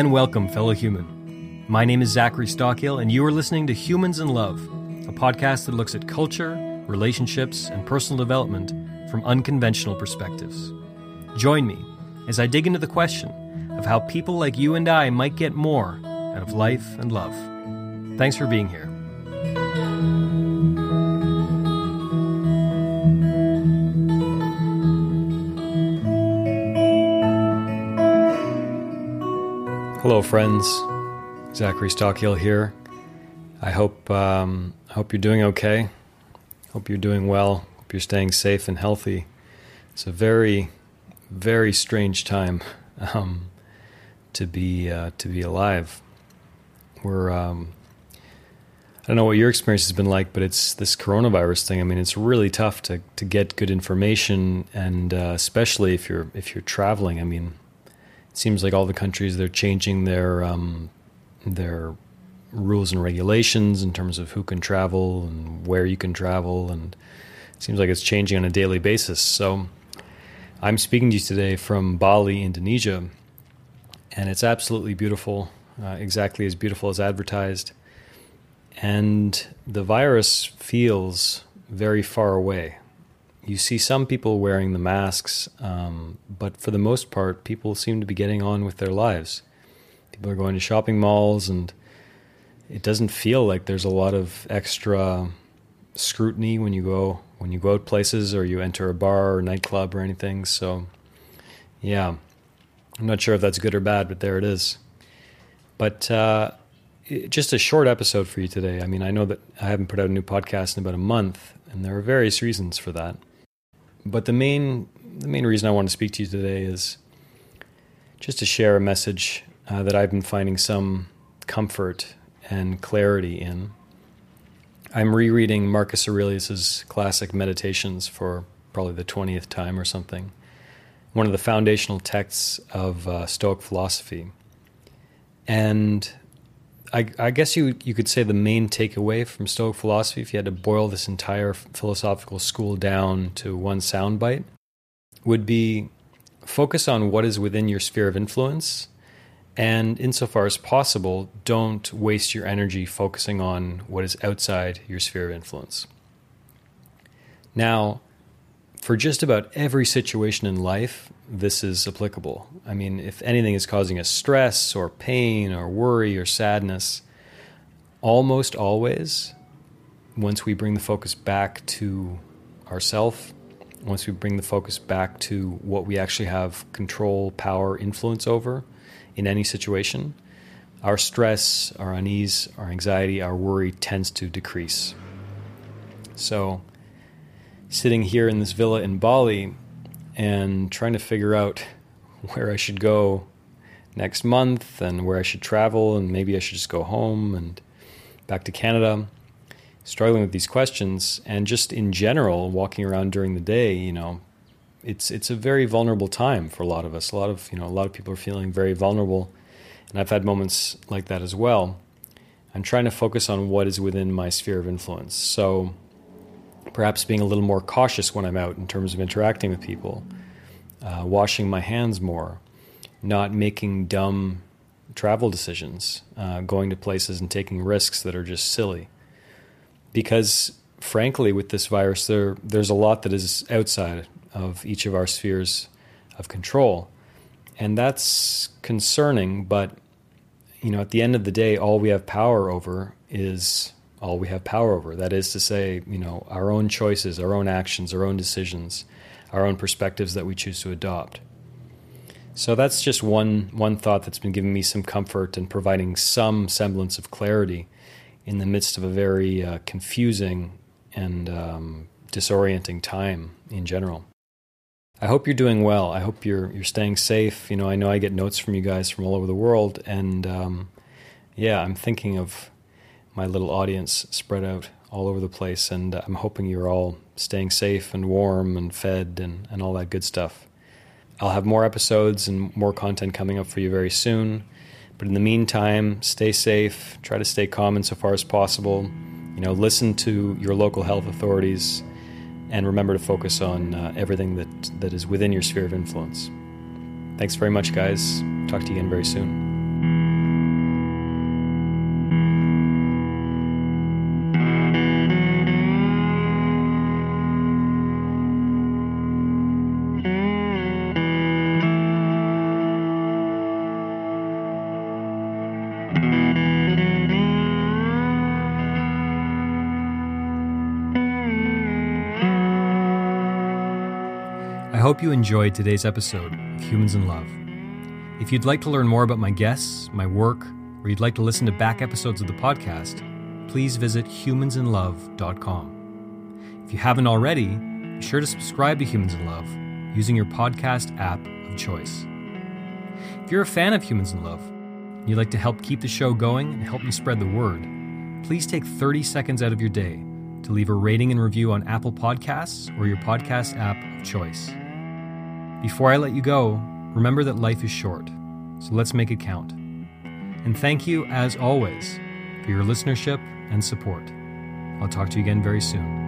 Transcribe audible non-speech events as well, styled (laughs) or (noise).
and welcome, fellow human. My name is Zachary Stockill, and you are listening to Humans in Love, a podcast that looks at culture, relationships, and personal development from unconventional perspectives. Join me as I dig into the question of how people like you and I might get more out of life and love. Thanks for being here. Hello, friends. Zachary Stockill here. I hope um, hope you're doing okay. Hope you're doing well. Hope you're staying safe and healthy. It's a very, very strange time (laughs) um, to be uh, to be alive. We're um, I don't know what your experience has been like, but it's this coronavirus thing. I mean, it's really tough to to get good information, and uh, especially if you're if you're traveling. I mean seems like all the countries they're changing their um, their rules and regulations in terms of who can travel and where you can travel, and it seems like it's changing on a daily basis. So, I'm speaking to you today from Bali, Indonesia, and it's absolutely beautiful, uh, exactly as beautiful as advertised. And the virus feels very far away you see some people wearing the masks, um, but for the most part, people seem to be getting on with their lives. People are going to shopping malls, and it doesn't feel like there's a lot of extra scrutiny when you go when you go out places or you enter a bar or nightclub or anything. So, yeah, I'm not sure if that's good or bad, but there it is. But uh, just a short episode for you today. I mean, I know that I haven't put out a new podcast in about a month, and there are various reasons for that. But the main the main reason I want to speak to you today is just to share a message uh, that I've been finding some comfort and clarity in. I'm rereading Marcus Aurelius's classic Meditations for probably the 20th time or something. One of the foundational texts of uh, Stoic philosophy. And I, I, guess you you could say the main takeaway from Stoic philosophy, if you had to boil this entire philosophical school down to one soundbite, would be focus on what is within your sphere of influence, and insofar as possible, don't waste your energy focusing on what is outside your sphere of influence. Now, for just about every situation in life, this is applicable. I mean, if anything is causing us stress or pain or worry or sadness, almost always, once we bring the focus back to ourself, once we bring the focus back to what we actually have control, power, influence over in any situation, our stress, our unease, our anxiety, our worry tends to decrease. So, sitting here in this villa in Bali and trying to figure out where I should go next month and where I should travel and maybe I should just go home and back to Canada. Struggling with these questions and just in general walking around during the day, you know, it's it's a very vulnerable time for a lot of us. A lot of you know a lot of people are feeling very vulnerable, and I've had moments like that as well. I'm trying to focus on what is within my sphere of influence. So perhaps being a little more cautious when I'm out in terms of interacting with people, uh, washing my hands more, not making dumb travel decisions, uh, going to places and taking risks that are just silly. Because frankly, with this virus, there there's a lot that is outside of each of our spheres of control, and that's concerning. But you know, at the end of the day, all we have power over is all we have power over. That is to say, you know, our own choices, our own actions, our own decisions, our own perspectives that we choose to adopt. So that's just one one thought that's been giving me some comfort and providing some semblance of clarity in the midst of a very uh, confusing and um, disorienting time in general. I hope you're doing well. I hope you're you're staying safe. You know, I know I get notes from you guys from all over the world, and um, yeah, I'm thinking of my little audience spread out all over the place. And I'm hoping you're all staying safe and warm and fed and, and all that good stuff. I'll have more episodes and more content coming up for you very soon. But in the meantime, stay safe, try to stay calm insofar as possible. You know, listen to your local health authorities and remember to focus on uh, everything that, that is within your sphere of influence. Thanks very much, guys. Talk to you again very soon. Hope you enjoyed today's episode of Humans in Love. If you'd like to learn more about my guests, my work, or you'd like to listen to back episodes of the podcast, please visit humansinlove.com. If you haven't already, be sure to subscribe to Humans in Love using your podcast app of choice. If you're a fan of Humans in Love, and you'd like to help keep the show going and help me spread the word, please take 30 seconds out of your day to leave a rating and review on Apple Podcasts or your podcast app of choice. Before I let you go, remember that life is short, so let's make it count. And thank you, as always, for your listenership and support. I'll talk to you again very soon.